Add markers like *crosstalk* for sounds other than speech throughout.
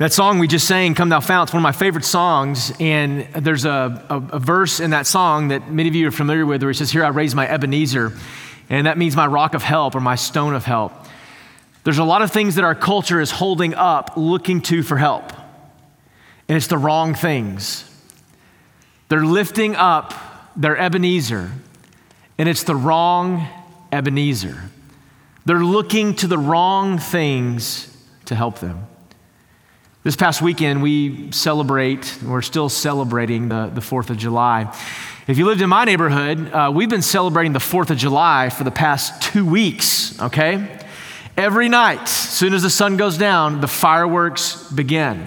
That song we just sang, Come Thou Fount, it's one of my favorite songs. And there's a, a, a, verse in that song that many of you are familiar with where it says, Here I raise my Ebenezer. And that means my rock of help or my stone of help. There's a lot of things that our culture is holding up, looking to for help. And it's the wrong things. They're lifting up their Ebenezer, and it's the wrong Ebenezer. They're looking to the wrong things to help them. This past weekend, we celebrate, we're still celebrating the, the 4th of July. If you lived in my neighborhood, uh, we've been celebrating the 4th of July for the past two weeks, okay? Every night, as soon as the sun goes down, the fireworks begin.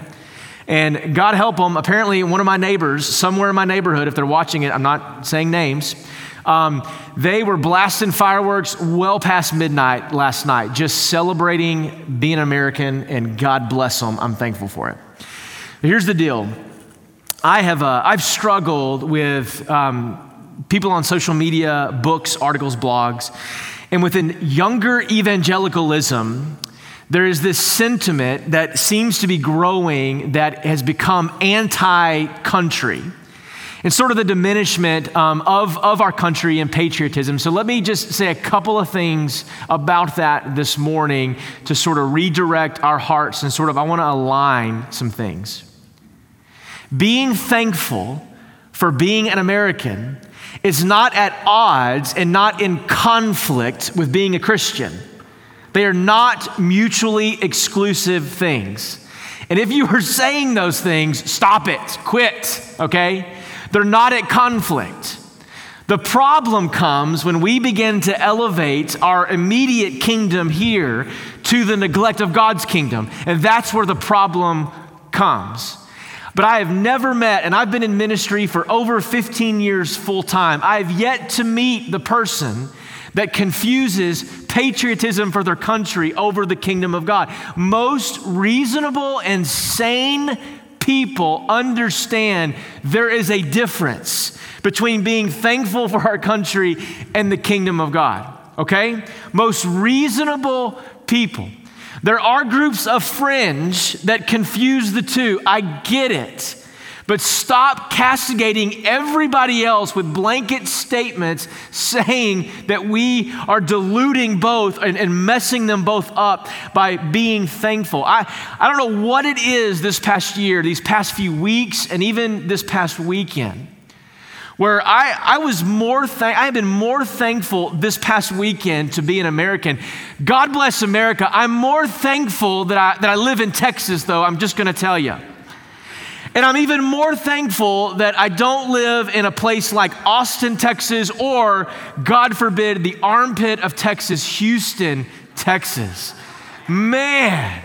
And God help them, apparently, one of my neighbors, somewhere in my neighborhood, if they're watching it, I'm not saying names, um, they were blasting fireworks well past midnight last night, just celebrating being American, and God bless them. I'm thankful for it. Here's the deal I have uh, I've struggled with um, people on social media, books, articles, blogs, and within younger evangelicalism, there is this sentiment that seems to be growing that has become anti country and sort of the diminishment um, of, of our country and patriotism. So let me just say a couple of things about that this morning to sort of redirect our hearts and sort of, I want to align some things. Being thankful for being an American is not at odds and not in conflict with being a Christian. They are not mutually exclusive things. And if you are saying those things, stop it, quit, okay? They're not at conflict. The problem comes when we begin to elevate our immediate kingdom here to the neglect of God's kingdom. And that's where the problem comes. But I have never met, and I've been in ministry for over 15 years full time. I have yet to meet the person that confuses patriotism for their country over the kingdom of God. Most reasonable and sane people understand there is a difference between being thankful for our country and the kingdom of God, okay? Most reasonable people. There are groups of fringe that confuse the two. I get it. But stop castigating everybody else with blanket statements saying that we are diluting both and, and, messing them both up by being thankful. I, I don't know what it is this past year, these past few weeks, and even this past weekend. Where I, I was more, thank, I have been more thankful this past weekend to be an American. God bless America. I'm more thankful that I, that I live in Texas, though, I'm just gonna tell you. And I'm even more thankful that I don't live in a place like Austin, Texas, or, God forbid, the armpit of Texas, Houston, Texas. Man,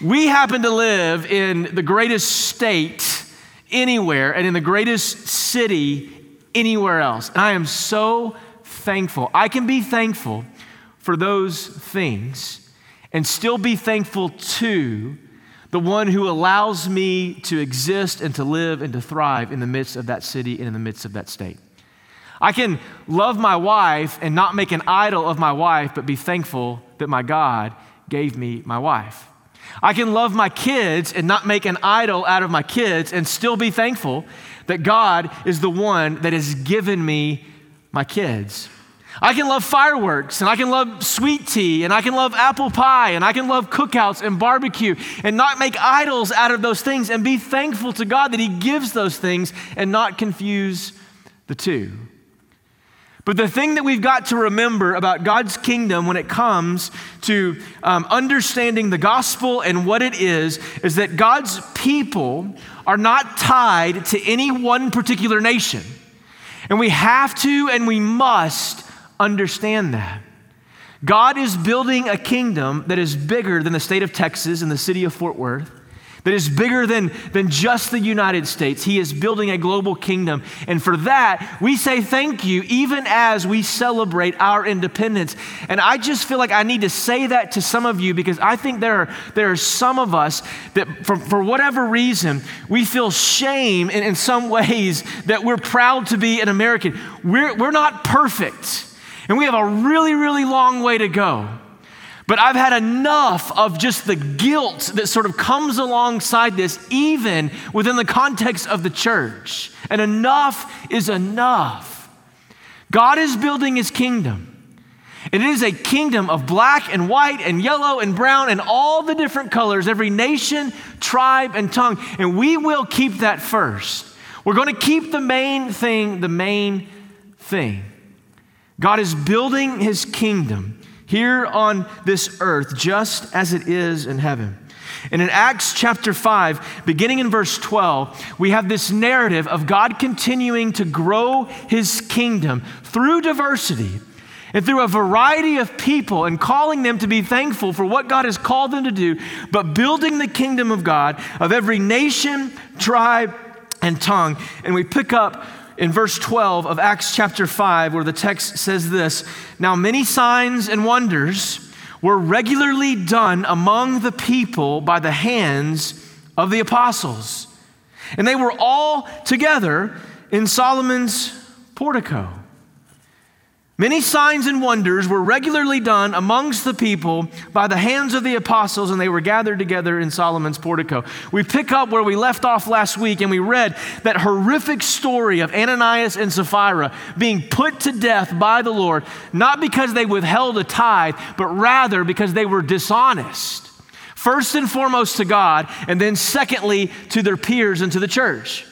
we happen to live in the greatest state anywhere and in the greatest city anywhere else. And I am so thankful. I can be thankful for those things and still be thankful to the one who allows me to exist and to live and to thrive in the midst of that city and in the midst of that state. I can love my wife and not make an idol of my wife, but be thankful that my God gave me my wife. I can love my kids and not make an idol out of my kids and still be thankful that God is the one that has given me my kids. I can love fireworks and I can love sweet tea and I can love apple pie and I can love cookouts and barbecue and not make idols out of those things and be thankful to God that He gives those things and not confuse the two. But the thing that we've got to remember about God's kingdom when it comes to um, understanding the gospel and what it is, is that God's people are not tied to any one particular nation. And we have to and we must understand that. God is building a kingdom that is bigger than the state of Texas and the city of Fort Worth, that is bigger than, than just the United States. He is building a global kingdom. And for that, we say thank you even as we celebrate our independence. And I just feel like I need to say that to some of you because I think there are, there are some of us that, for, for whatever reason, we feel shame in, in some ways that we're proud to be an American. We're, we're not perfect. And we have a really, really long way to go. But I've had enough of just the guilt that sort of comes alongside this, even within the context of the church. And enough is enough. God is building his kingdom. And it is a kingdom of black and white and yellow and brown and all the different colors, every nation, tribe, and tongue. And we will keep that first. We're going to keep the main thing the main thing. God is building his kingdom here on this earth just as it is in heaven. And in Acts chapter 5, beginning in verse 12, we have this narrative of God continuing to grow his kingdom through diversity and through a variety of people and calling them to be thankful for what God has called them to do, but building the kingdom of God of every nation, tribe, and tongue. And we pick up in verse 12 of Acts chapter 5, where the text says this Now, many signs and wonders were regularly done among the people by the hands of the apostles. And they were all together in Solomon's portico. Many signs and wonders were regularly done amongst the people by the hands of the apostles, and they were gathered together in Solomon's portico. We pick up where we left off last week, and we read that horrific story of Ananias and Sapphira being put to death by the Lord, not because they withheld a tithe, but rather because they were dishonest. First and foremost to God, and then secondly to their peers and to the church.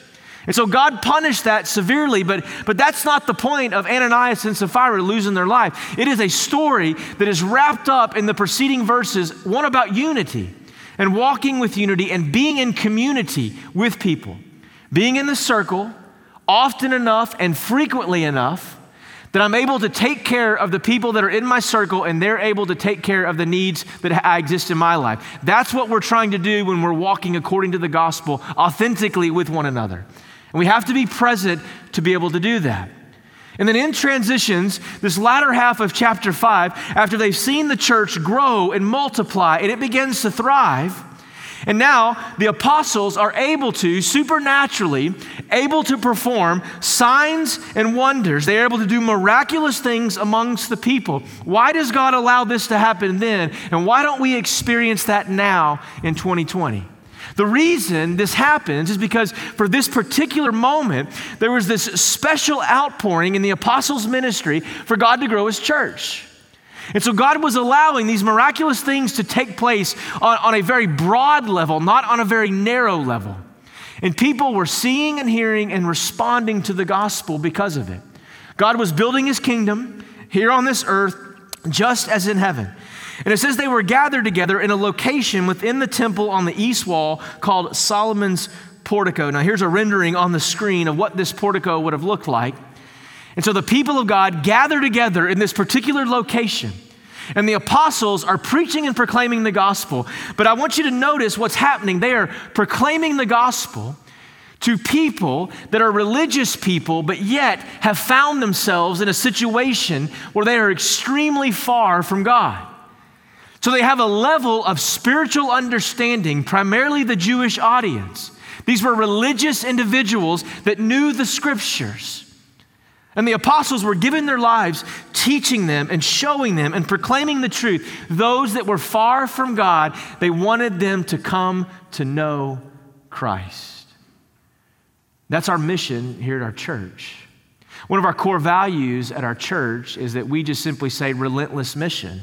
And so God punished that severely, but, but that's not the point of Ananias and Sapphira losing their life. It is a story that is wrapped up in the preceding verses, one about unity and walking with unity and being in community with people, being in the circle often enough and frequently enough that I'm able to take care of the people that are in my circle and they're able to take care of the needs that I exist in my life. That's what we're trying to do when we're walking according to the gospel authentically with one another. And we have to be present to be able to do that. And then in transitions, this latter half of chapter 5, after they've seen the church grow and multiply and it begins to thrive, and now the apostles are able to, supernaturally, able to perform signs and wonders. They are able to do miraculous things amongst the people. Why does God allow this to happen then? And why don't we experience that now in 2020? The reason this happens is because for this particular moment, there was this special outpouring in the apostles' ministry for God to grow his church. And so God was allowing these miraculous things to take place on, on a very broad level, not on a very narrow level. And people were seeing and hearing and responding to the gospel because of it. God was building his kingdom here on this earth just as in heaven. And it says they were gathered together in a location within the temple on the east wall called Solomon's portico. Now, here's a rendering on the screen of what this portico would have looked like. And so the people of God gather together in this particular location. And the apostles are preaching and proclaiming the gospel. But I want you to notice what's happening. They are proclaiming the gospel to people that are religious people, but yet have found themselves in a situation where they are extremely far from God. So they have a level of spiritual understanding, primarily the Jewish audience. These were religious individuals that knew the scriptures. And the apostles were giving their lives teaching them and showing them and proclaiming the truth. Those that were far from God, they wanted them to come to know Christ. That's our mission here at our church. One of our core values at our church is that we just simply say relentless mission.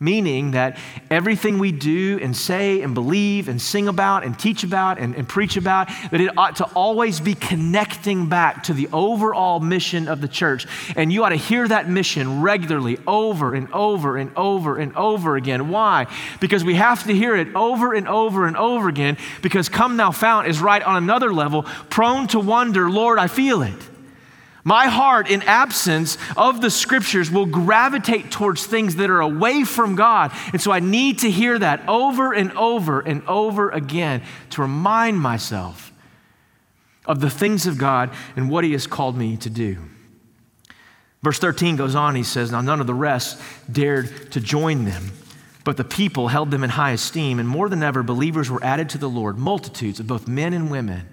Meaning that everything we do and say and believe and sing about and teach about and, and, preach about, that it ought to always be connecting back to the overall mission of the church. And you ought to hear that mission regularly over and over and over and over again. Why? Because we have to hear it over and over and over again because Come Thou Fount is right on another level, prone to wonder, Lord, I feel it. My heart, in absence of the scriptures, will gravitate towards things that are away from God. And so I need to hear that over and over and over again to remind myself of the things of God and what He has called me to do. Verse 13 goes on, he says, Now none of the rest dared to join them, but the people held them in high esteem, and more than ever, believers were added to the Lord, multitudes of both men and women.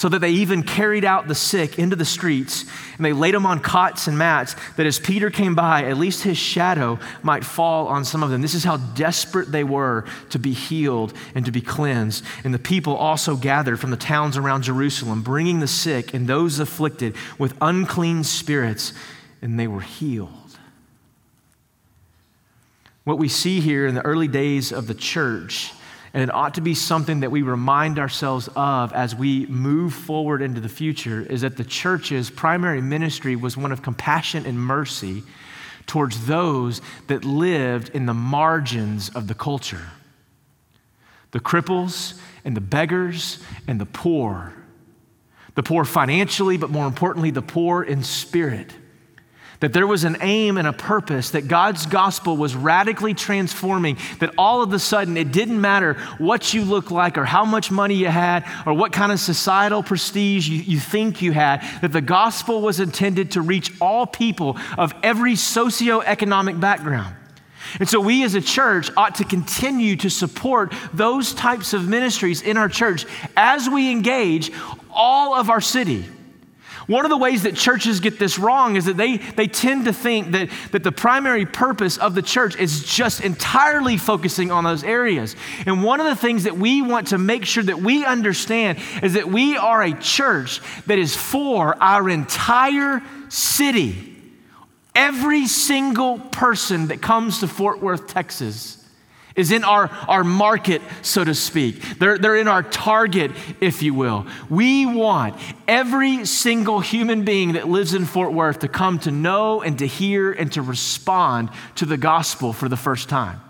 So that they even carried out the sick into the streets and they laid them on cots and mats that as Peter came by, at least his shadow might fall on some of them. This is how desperate they were to be healed and to be cleansed. And the people also gathered from the towns around Jerusalem, bringing the sick and those afflicted with unclean spirits, and they were healed. What we see here in the early days of the church and it ought to be something that we remind ourselves of as we move forward into the future is that the church's primary ministry was one of compassion and mercy towards those that lived in the margins of the culture the cripples and the beggars and the poor. The poor financially, but more importantly, the poor in spirit that there was an aim and a purpose, that God's gospel was radically transforming, that all of a sudden it didn't matter what you look like or how much money you had or what kind of societal prestige you, you think you had, that the gospel was intended to reach all people of every socioeconomic background. And so, we as a church ought to continue to support those types of ministries in our church as we engage all of our city. One of the ways that churches get this wrong is that they, they tend to think that, that the primary purpose of the church is just entirely focusing on those areas. And one of the things that we want to make sure that we understand is that we are a church that is for our entire city. Every single person that comes to Fort Worth, Texas is in our, our market, so to speak. They're, they're in our target, if you will. We want every single human being that lives in Fort Worth to come to know and to hear and to respond to the gospel for the first time.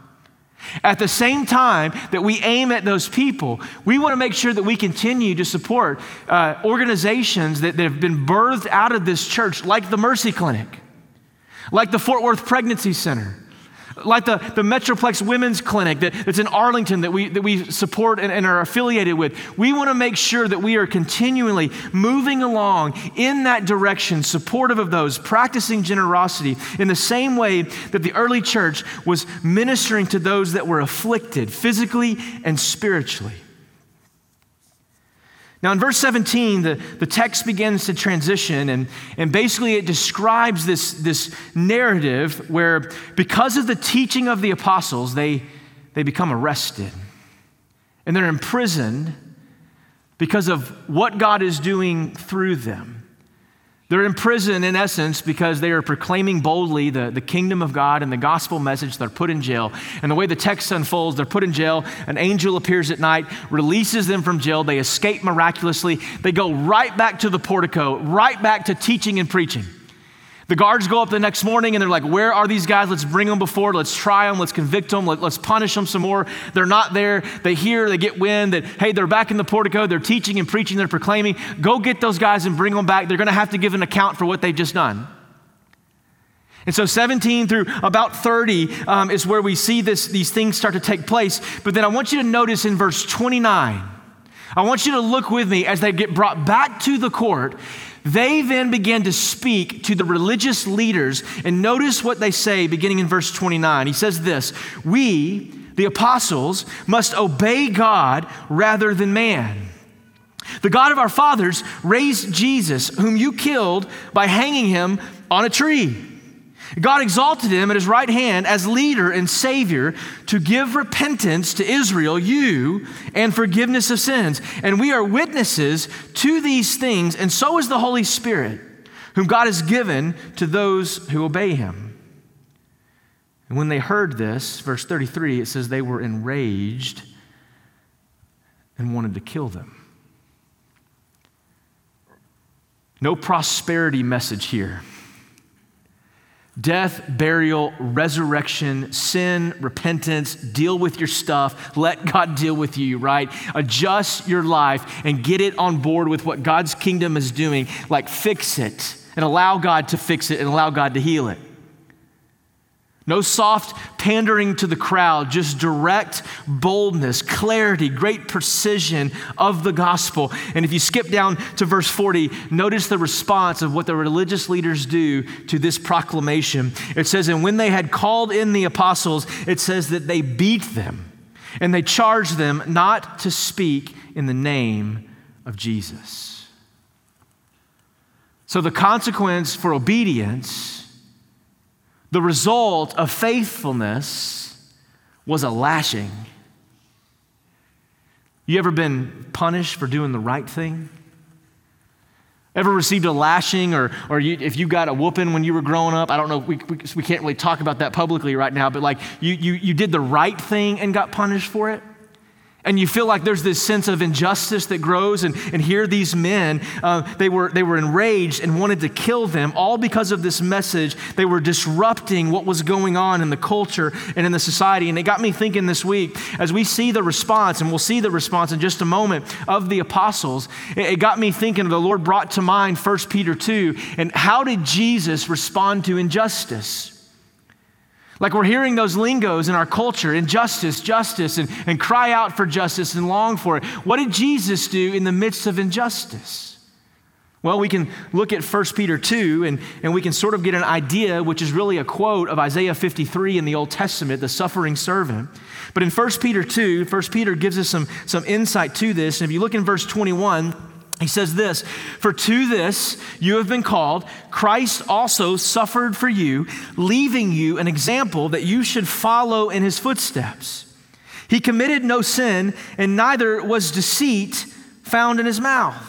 At the same time that we aim at those people, we want to make sure that we continue to support uh, organizations that, that have been birthed out of this church, like the Mercy Clinic, like the Fort Worth Pregnancy Center like the, the Metroplex Women's Clinic that, that's in Arlington that we, that we support and, and are affiliated with. We want to make sure that we are continually moving along in that direction, supportive of those, practicing generosity in the same way that the early church was ministering to those that were afflicted physically and spiritually. Now, in verse 17, the, the text begins to transition, and, and basically it describes this, this narrative where, because of the teaching of the apostles, they, they become arrested and they're imprisoned because of what God is doing through them. They're in prison, in essence, because they are proclaiming boldly the, the kingdom of God and the gospel message. They're put in jail. And the way the text unfolds, they're put in jail. An angel appears at night, releases them from jail. They escape miraculously. They go right back to the portico, right back to teaching and preaching. The guards go up the next morning and they're like, Where are these guys? Let's bring them before. Let's try them. Let's convict them. Let, us punish them some more. They're not there. They hear, they get wind that, hey, they're back in the portico. They're teaching and preaching. They're proclaiming. Go get those guys and bring them back. They're going to have to give an account for what they've just done. And so 17 through about 30 um, is where we see this, these things start to take place. But then I want you to notice in verse 29, I want you to look with me as they get brought back to the court they then began to speak to the religious leaders, and notice what they say beginning in verse 29. He says this We, the apostles, must obey God rather than man. The God of our fathers raised Jesus, whom you killed by hanging him on a tree. God exalted him at his right hand as leader and savior to give repentance to Israel, you, and forgiveness of sins. And we are witnesses to these things, and so is the Holy Spirit, whom God has given to those who obey him. And when they heard this, verse 33, it says they were enraged and wanted to kill them. No prosperity message here death, burial, resurrection, sin, repentance, deal with your stuff, let God deal with you, right? Adjust your life and get it on board with what God's kingdom is doing. Like, fix it and allow God to fix it and allow God to heal it. No soft pandering to the crowd, just direct boldness, clarity, great precision of the gospel. And if you skip down to verse 40, notice the response of what the religious leaders do to this proclamation. It says, And when they had called in the apostles, it says that they beat them and they charged them not to speak in the name of Jesus. So, the consequence for obedience, the result of faithfulness, was a lashing. You ever been punished for doing the right thing? Ever received a lashing or, or you, if you got a whooping when you were growing up? I don't know, we, we, we can't really talk about that publicly right now, but like you, you, you did the right thing and got punished for it? And you feel like there's this sense of injustice that grows. And, and here, these men, uh, they, were, they were enraged and wanted to kill them, all because of this message. They were disrupting what was going on in the culture and in the society. And it got me thinking this week, as we see the response, and we'll see the response in just a moment, of the apostles, it, it got me thinking, the Lord brought to mind 1 Peter 2, and how did Jesus respond to injustice? Like we're hearing those lingos in our culture injustice, justice, and, and cry out for justice and long for it. What did Jesus do in the midst of injustice? Well, we can look at 1 Peter 2 and, and we can sort of get an idea, which is really a quote of Isaiah 53 in the Old Testament, the suffering servant. But in 1 Peter 2, 1 Peter gives us some, some insight to this. And if you look in verse 21, he says this For to this you have been called. Christ also suffered for you, leaving you an example that you should follow in his footsteps. He committed no sin, and neither was deceit found in his mouth.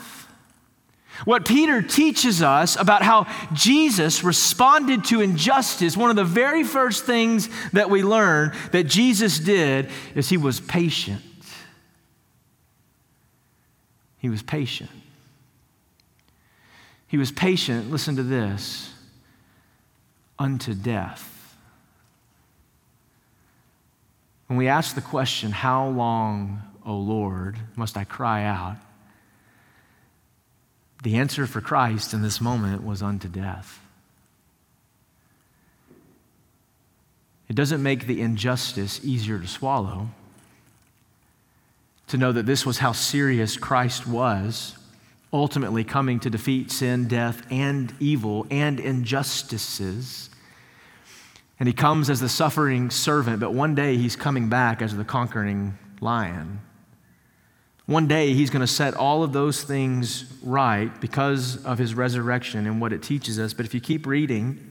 What Peter teaches us about how Jesus responded to injustice, one of the very first things that we learn that Jesus did is he was patient. He was patient. He was patient, listen to this, unto death. When we ask the question, How long, O Lord, must I cry out? The answer for Christ in this moment was unto death. It doesn't make the injustice easier to swallow to know that this was how serious Christ was ultimately coming to defeat sin, death, and evil and injustices. And he comes as the suffering servant, but one day he's coming back as the conquering lion. One day he's going to set all of those things right because of his resurrection and what it teaches us. But if you keep reading,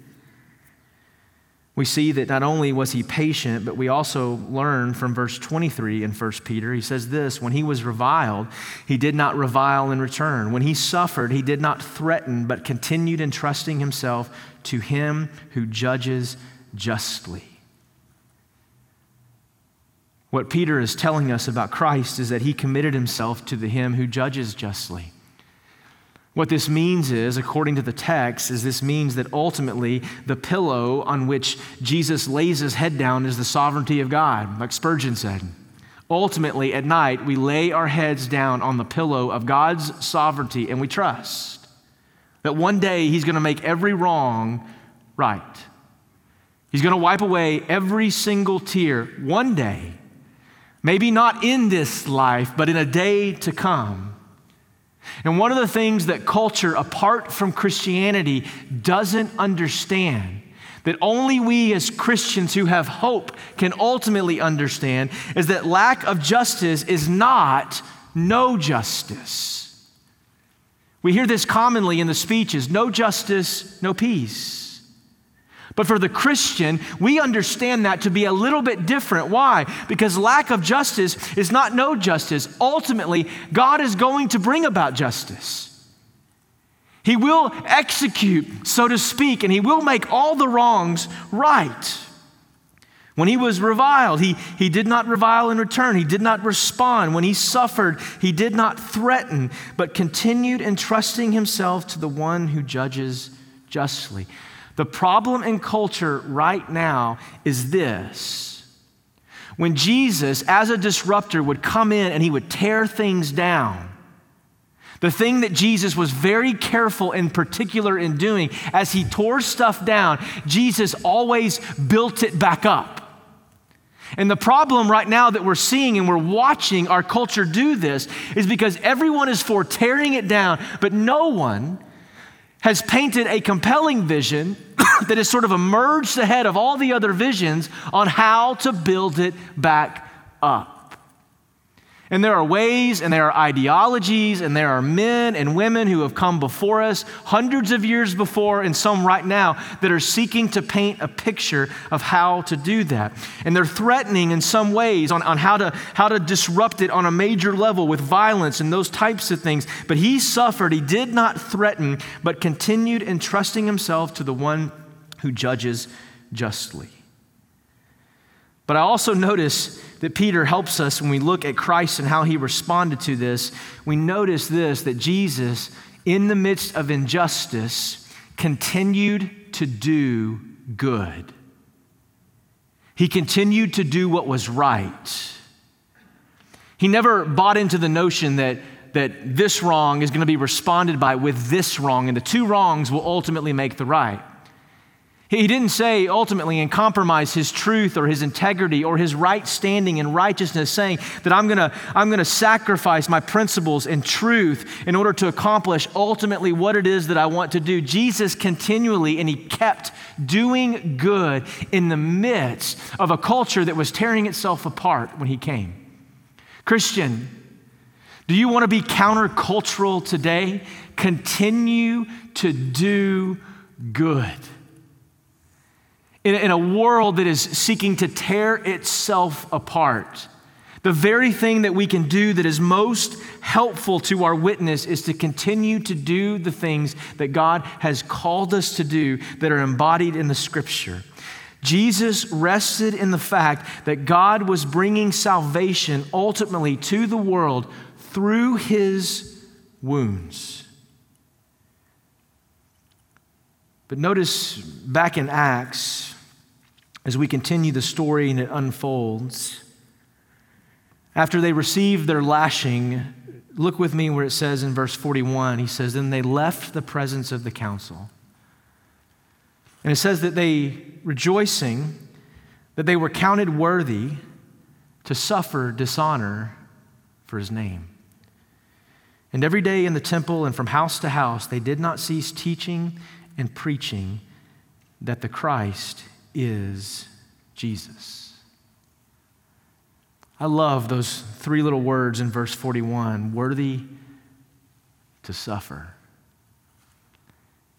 we see that not only was he patient, but we also learn from verse 23 in 1 Peter. He says this When he was reviled, he did not revile in return. When he suffered, he did not threaten, but continued entrusting himself to him who judges justly. What Peter is telling us about Christ is that he committed himself to the him who judges justly. What this means is, according to the text, is this means that ultimately the pillow on which Jesus lays his head down is the sovereignty of God, like Spurgeon said. Ultimately, at night, we lay our heads down on the pillow of God's sovereignty and we trust that one day He's going to make every wrong right. He's going to wipe away every single tear one day. Maybe not in this life, but in a day to come. And one of the things that culture, apart from Christianity, doesn't understand, that only we as Christians who have hope can ultimately understand, is that lack of justice is not no justice. We hear this commonly in the speeches no justice, no peace. But for the Christian, we understand that to be a little bit different. Why? Because lack of justice is not no justice. Ultimately, God is going to bring about justice. He will execute, so to speak, and He will make all the wrongs right. When he was reviled, he, he did not revile in return. He did not respond. When he suffered, he did not threaten, but continued entrusting himself to the one who judges justly. The problem in culture right now is this. When Jesus, as a disruptor, would come in and he would tear things down, the thing that Jesus was very careful in particular in doing, as he tore stuff down, Jesus always built it back up. And the problem right now that we're seeing and we're watching our culture do this is because everyone is for tearing it down, but no one has painted a compelling vision *coughs* that has sort of emerged ahead of all the other visions on how to build it back up. And there are ways and there are ideologies and there are men and women who have come before us hundreds of years before and some right now that are seeking to paint a picture of how to do that. And they're threatening in some ways on, on how, to, how to disrupt it on a major level with violence and those types of things. But he suffered. He did not threaten, but continued entrusting himself to the one who judges justly. But I also notice that Peter helps us when we look at Christ and how he responded to this. We notice this that Jesus, in the midst of injustice, continued to do good. He continued to do what was right. He never bought into the notion that, that this wrong is going to be responded by with this wrong, and the two wrongs will ultimately make the right. He didn't say ultimately and compromise his truth or his integrity or his right standing and righteousness, saying that I'm gonna, I'm gonna sacrifice my principles and truth in order to accomplish ultimately what it is that I want to do. Jesus continually and he kept doing good in the midst of a culture that was tearing itself apart when he came. Christian, do you want to be countercultural today? Continue to do good. In, in a world that is seeking to tear itself apart, the very thing that we can do that is most helpful to our witness is to continue to do the things that God has called us to do that are embodied in the scripture. Jesus rested in the fact that God was bringing salvation ultimately to the world through his wounds. But notice back in Acts, as we continue the story and it unfolds, after they received their lashing, look with me where it says in verse 41, he says, Then they left the presence of the council. And it says that they, rejoicing, that they were counted worthy to suffer dishonor for his name. And every day in the temple and from house to house, they did not cease teaching and preaching that the Christ is Jesus. I love those three little words in verse 41 worthy to suffer.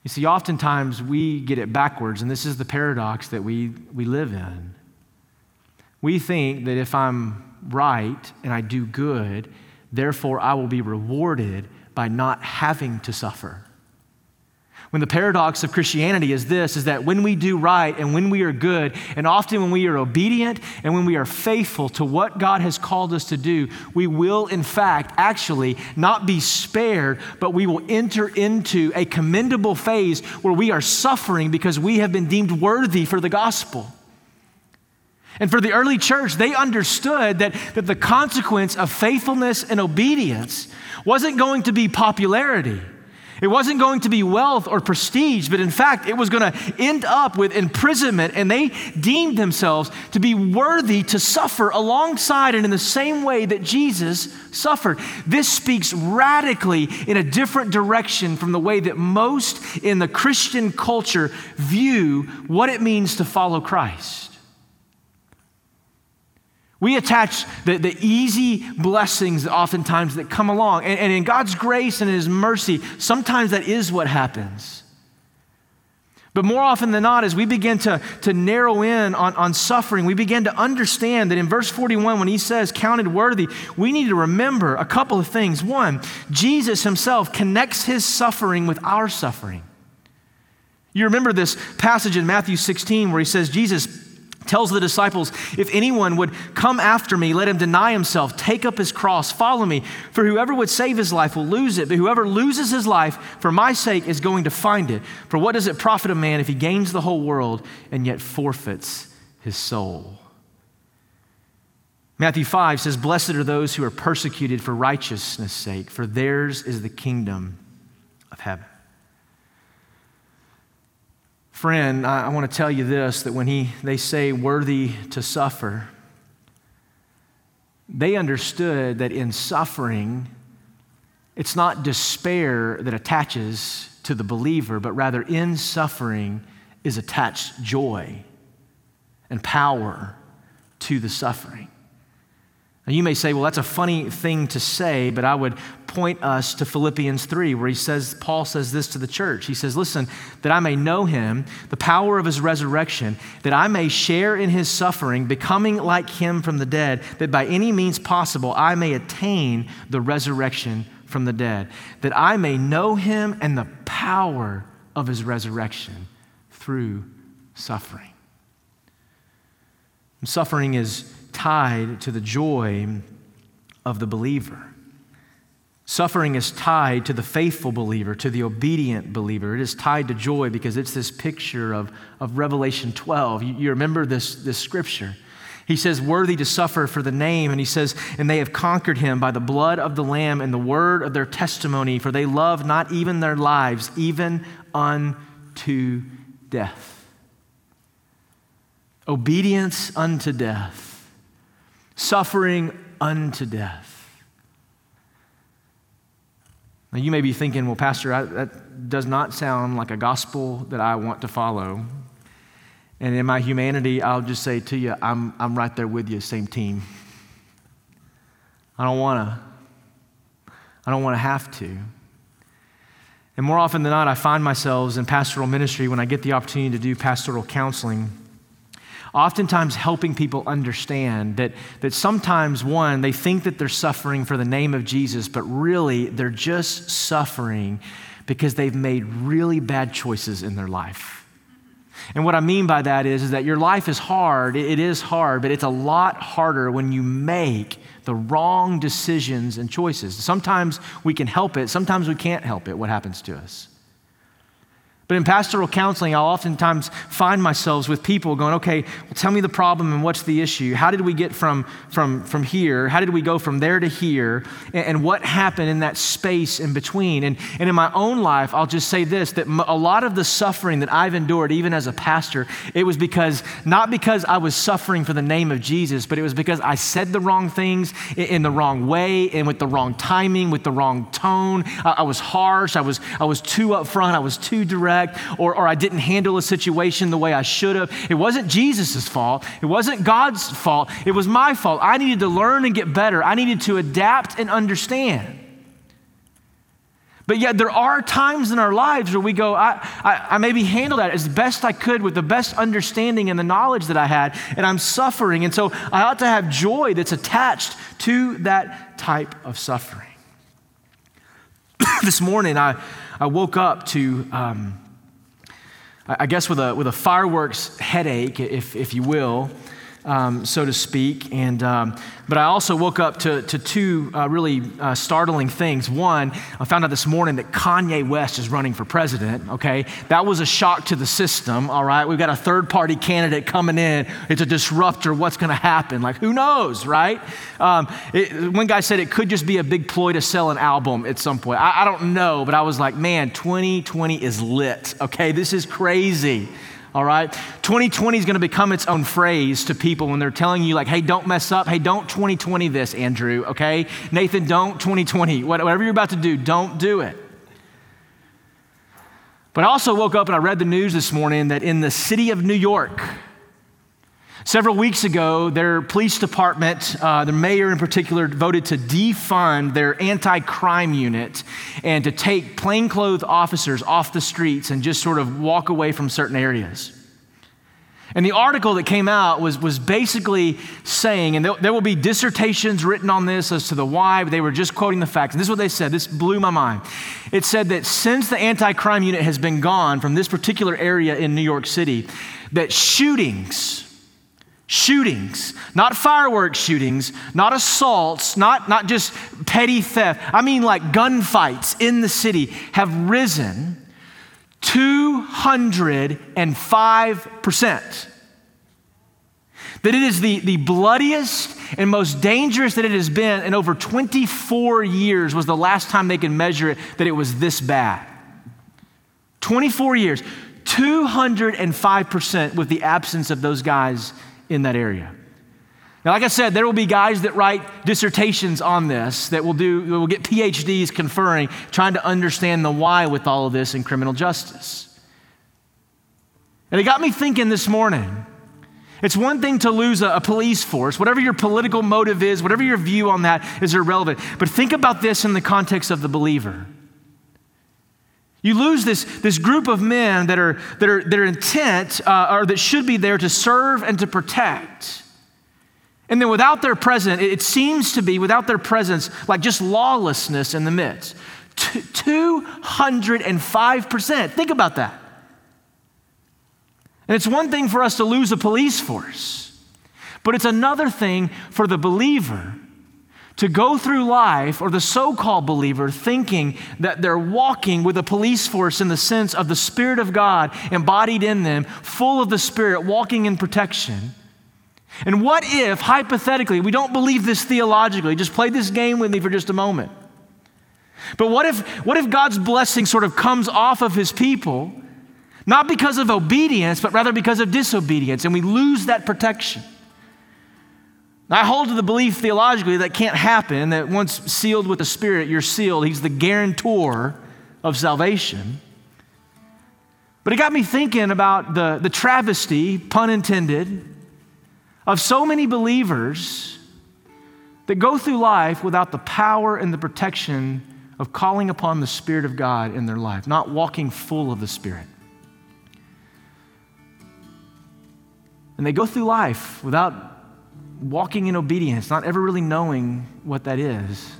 You see, oftentimes we get it backwards, and this is the paradox that we, we live in. We think that if I'm right and I do good, therefore I will be rewarded by not having to suffer. When the paradox of Christianity is this is that when we do right and when we are good, and often when we are obedient and when we are faithful to what God has called us to do, we will, in fact, actually not be spared, but we will enter into a commendable phase where we are suffering because we have been deemed worthy for the gospel. And for the early church, they understood that, that the consequence of faithfulness and obedience wasn't going to be popularity. It wasn't going to be wealth or prestige, but in fact, it was going to end up with imprisonment, and they deemed themselves to be worthy to suffer alongside and in the same way that Jesus suffered. This speaks radically in a different direction from the way that most in the Christian culture view what it means to follow Christ. We attach the, the easy blessings oftentimes that come along. And, and in God's grace and His mercy, sometimes that is what happens. But more often than not, as we begin to, to narrow in on, on suffering, we begin to understand that in verse 41, when he says counted worthy, we need to remember a couple of things. One, Jesus himself connects his suffering with our suffering. You remember this passage in Matthew 16 where he says, Jesus tells the disciples, If anyone would come after me, let him deny himself, take up his cross, follow me. For whoever would save his life will lose it, but whoever loses his life for my sake is going to find it. For what does it profit a man if he gains the whole world and yet forfeits his soul? Matthew 5 says, Blessed are those who are persecuted for righteousness' sake, for theirs is the kingdom of heaven. Friend, I, I want to tell you this that when he, they say worthy to suffer, they understood that in suffering, it's not despair that attaches to the believer, but rather in suffering is attached joy and power to the suffering. Now, you may say, well, that's a funny thing to say, but I would point us to Philippians 3, where he says, Paul says this to the church. He says, Listen, that I may know him, the power of his resurrection, that I may share in his suffering, becoming like him from the dead, that by any means possible I may attain the resurrection from the dead, that I may know him and the power of his resurrection through suffering. And suffering is tied to the joy of the believer. Suffering is tied to the faithful believer, to the obedient believer. It is tied to joy because it's this picture of, of Revelation 12. You, you remember this, this scripture. He says, worthy to suffer for the name. And he says, and they have conquered him by the blood of the Lamb and the word of their testimony, for they love not even their lives, even unto death. Obedience unto death suffering unto death. Now, you may be thinking, well, Pastor, I, that does not sound like a gospel that I want to follow. And in my humanity, I'll just say to you, I'm, I'm right there with you, same team. I don't want to. I don't want to have to. And more often than not, I find myself in pastoral ministry when I get the opportunity to do pastoral counseling oftentimes helping people understand that, that sometimes, one, they think that they're suffering for the name of Jesus, but really they're just suffering because they've made really bad choices in their life. And what I mean by that is, is that your life is hard. It is hard, but it's a lot harder when you make the wrong decisions and choices. Sometimes we can help it, sometimes we can't help it, what happens to us. But in pastoral counseling, I'll oftentimes find myself with people going, okay, well, tell me the problem and what's the issue? How did we get from, from, from here? How did we go from there to here? And, and what happened in that space in between? And, and in my own life, I'll just say this that a lot of the suffering that I've endured, even as a pastor, it was because, not because I was suffering for the name of Jesus, but it was because I said the wrong things in, in the wrong way and with the wrong timing, with the wrong tone. I, I was harsh. I was, I was too upfront. I was too direct or, or I didn't handle a situation the way I should have. It wasn't Jesus' fault. It wasn't God's fault. It was my fault. I needed to learn and get better. I needed to adapt and understand. But yet, there are times in our lives where we go, I, I, I, maybe handled that as best I could with the best understanding and the knowledge that I had, and I'm suffering. And so I ought to have joy that's attached to that type of suffering. *coughs* this morning, I, I woke up to um, I guess with a, with a fireworks headache, if, if you will, um, so to speak. And, um, but I also woke up to, to two uh, really uh, startling things. One, I found out this morning that Kanye West is running for president, okay? That was a shock to the system, all right? We've got a third party candidate coming in. It's a disruptor. What's going to happen? Like, who knows, right? Um, it, one guy said it could just be a big ploy to sell an album at some point. I, I don't know, but I was like, man, 2020 is lit, okay? This is crazy all right? 2020 is going to become its own phrase to people when they're telling you, like, hey, don't mess up. Hey, don't 2020 this, Andrew, okay? Nathan, don't 2020. Whatever you're about to do, don't do it. But I also woke up and I read the news this morning that in the city of New York, Several weeks ago, their police department, uh, the mayor in particular, voted to defund their anti crime unit and to take plainclothes officers off the streets and just sort of walk away from certain areas. And the article that came out was, was basically saying, and there, there will be dissertations written on this as to the why, but they were just quoting the facts. And this is what they said. This blew my mind. It said that since the anti crime unit has been gone from this particular area in New York City, that shootings, shootings, not fireworks shootings, not assaults, not, not just petty theft. I mean, like gunfights in the city have risen 205%. That it is the, the bloodiest and most dangerous that it has been in over 24 years was the last time they could measure it that it was this bad. 24 years, 205% with the absence of those guys in that area. Now, like I said, there will be guys that write dissertations on this that will do, will get PhDs conferring, trying to understand the why with all of this in criminal justice. And it got me thinking this morning It's one thing to lose a, a, police force, whatever your political motive is, whatever your view on that is irrelevant. But think about this in the context of the believer. You lose this, this group of men that are, that are, that are intent uh, or that should be there to serve and to protect. And then without their presence, it seems to be without their presence, like just lawlessness in the midst. 205%. Think about that. And it's one thing for us to lose a police force, but it's another thing for the believer to go through life, or the so called believer, thinking that they're walking with a police force in the sense of the Spirit of God embodied in them, full of the Spirit, walking in protection. And what if, hypothetically, we don't believe this theologically, just play this game with me for just a moment. But what if, what if God's blessing sort of comes off of his people, not because of obedience, but rather because of disobedience, and we lose that protection? I hold to the belief theologically that can't happen, that once sealed with the Spirit, you're sealed. He's the guarantor of salvation. But it got me thinking about the, the travesty, pun intended, of so many believers that go through life without the power and the protection of calling upon the Spirit of God in their life, not walking full of the Spirit. And they go through life without walking in obedience, not ever really knowing what that is.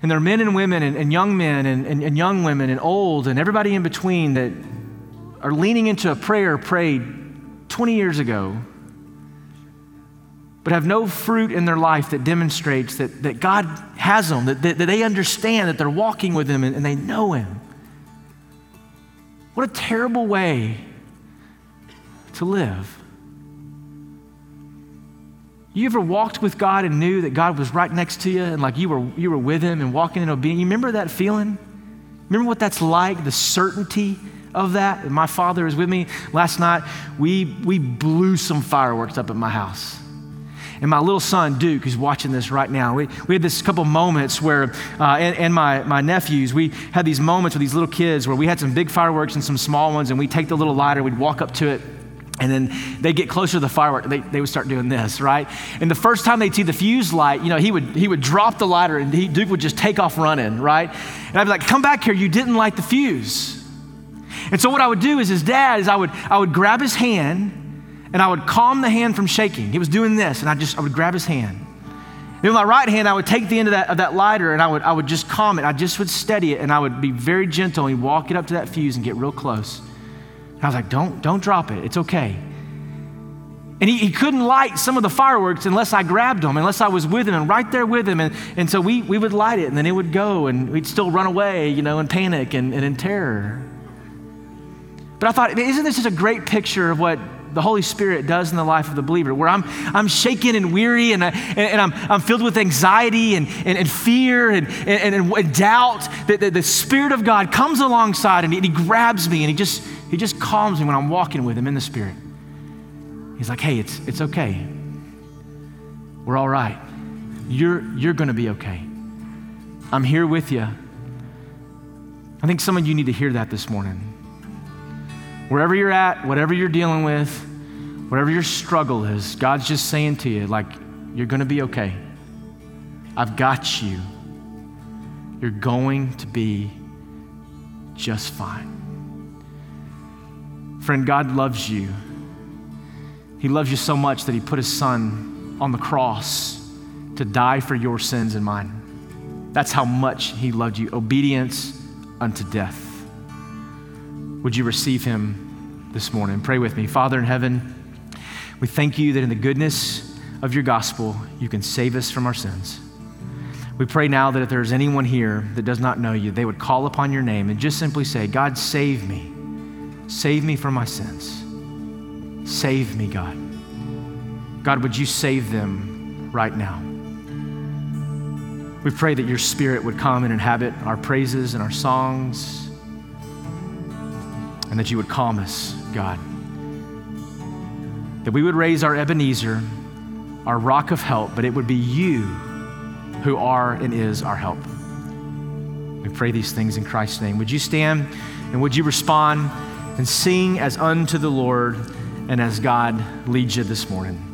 And there are men and women and, and young men and, and, and young women and old and everybody in between that are leaning into a prayer prayed 20 years ago, but have no fruit in their life that demonstrates that, that God has them, that, that, that they understand that they're walking with Him and, and they know Him. What a terrible way to live. You ever walked with God and knew that God was right next to you and like you were, you were with Him and walking in obedience? You remember that feeling? Remember what that's like, the certainty of that? My father is with me. Last night, we, we blew some fireworks up at my house. And my little son, Duke, who's watching this right now, we, we had this couple moments where, uh, and, and my, my nephews, we had these moments with these little kids where we had some big fireworks and some small ones, and we'd take the little lighter, we'd walk up to it, and then they get closer to the firework, they, they would start doing this, right? And the first time they'd see the fuse light, you know, he would, he would drop the lighter and he, Duke would just take off running, right? And I'd be like, come back here, you didn't light the fuse. And so what I would do is his dad is I would, I would grab his hand and I would calm the hand from shaking. He was doing this and I just, I would grab his hand. And with my right hand, I would take the end of that, of that lighter and I would, I would just calm it. I just would steady it and I would be very gentle and walk it up to that fuse and get real close. And I was like, don't, don't drop it. It's okay. And he, he couldn't light some of the fireworks unless I grabbed him, unless I was with him and right there with him. And, and so we, we would light it and then it would go and we'd still run away, you know, in panic and, and in terror. But I thought, isn't this just a great picture of what the Holy Spirit does in the life of the believer, where I'm, I'm shaken and weary and, I, and, and, I'm, I'm filled with anxiety and, and, and fear and, and, and, doubt, that the, the Spirit of God comes alongside and he grabs me and he just, he just calms me when I'm walking with him in the Spirit. He's like, hey, it's, it's okay. We're all right. You're, you're going to be okay. I'm here with you. I think some of you need to hear that this morning. Wherever you're at, whatever you're dealing with, whatever your struggle is, God's just saying to you, like, you're going to be okay. I've got you. You're going to be just fine. Friend, God loves you. He loves you so much that He put His Son on the cross to die for your sins and mine. That's how much He loved you. Obedience unto death. Would you receive Him this morning? Pray with me. Father in heaven, we thank you that in the goodness of your gospel, you can save us from our sins. We pray now that if there's anyone here that does not know you, they would call upon your name and just simply say, God, save me. Save me from my sins. Save me, God. God, would you save them right now? We pray that your spirit would come and inhabit our praises and our songs, and that you would calm us, God. That we would raise our Ebenezer, our rock of help, but it would be you who are and is our help. We pray these things in Christ's name. Would you stand and would you respond? And sing as unto the Lord and as God leads you this morning.